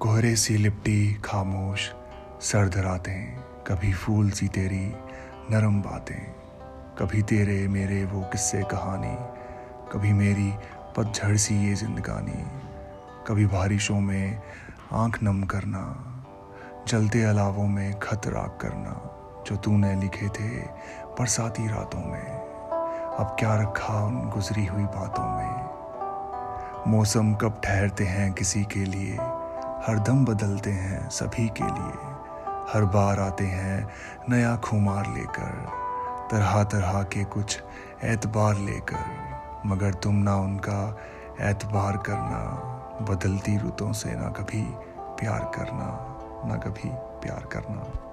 कोहरे सी लिपटी खामोश सर्द रातें कभी फूल सी तेरी नरम बातें, कभी तेरे मेरे वो किस्से कहानी, कभी मेरी पतझड़ सी ये जिंदगानी, कभी बारिशों में आँख नम करना, जलते अलावों में खत राग करना, जो तूने लिखे थे बरसाती रातों में, अब क्या रखा उन गुजरी हुई बातों में? मौसम कब ठहरते हैं किसी के लिए हर दम बदलते हैं सभी के लिए। हर बार आते हैं नया खुमार लेकर, तरह तरह के कुछ एतबार लेकर। मगर तुम ना उनका एतबार करना, बदलती रुतों से ना कभी प्यार करना, ना कभी प्यार करना।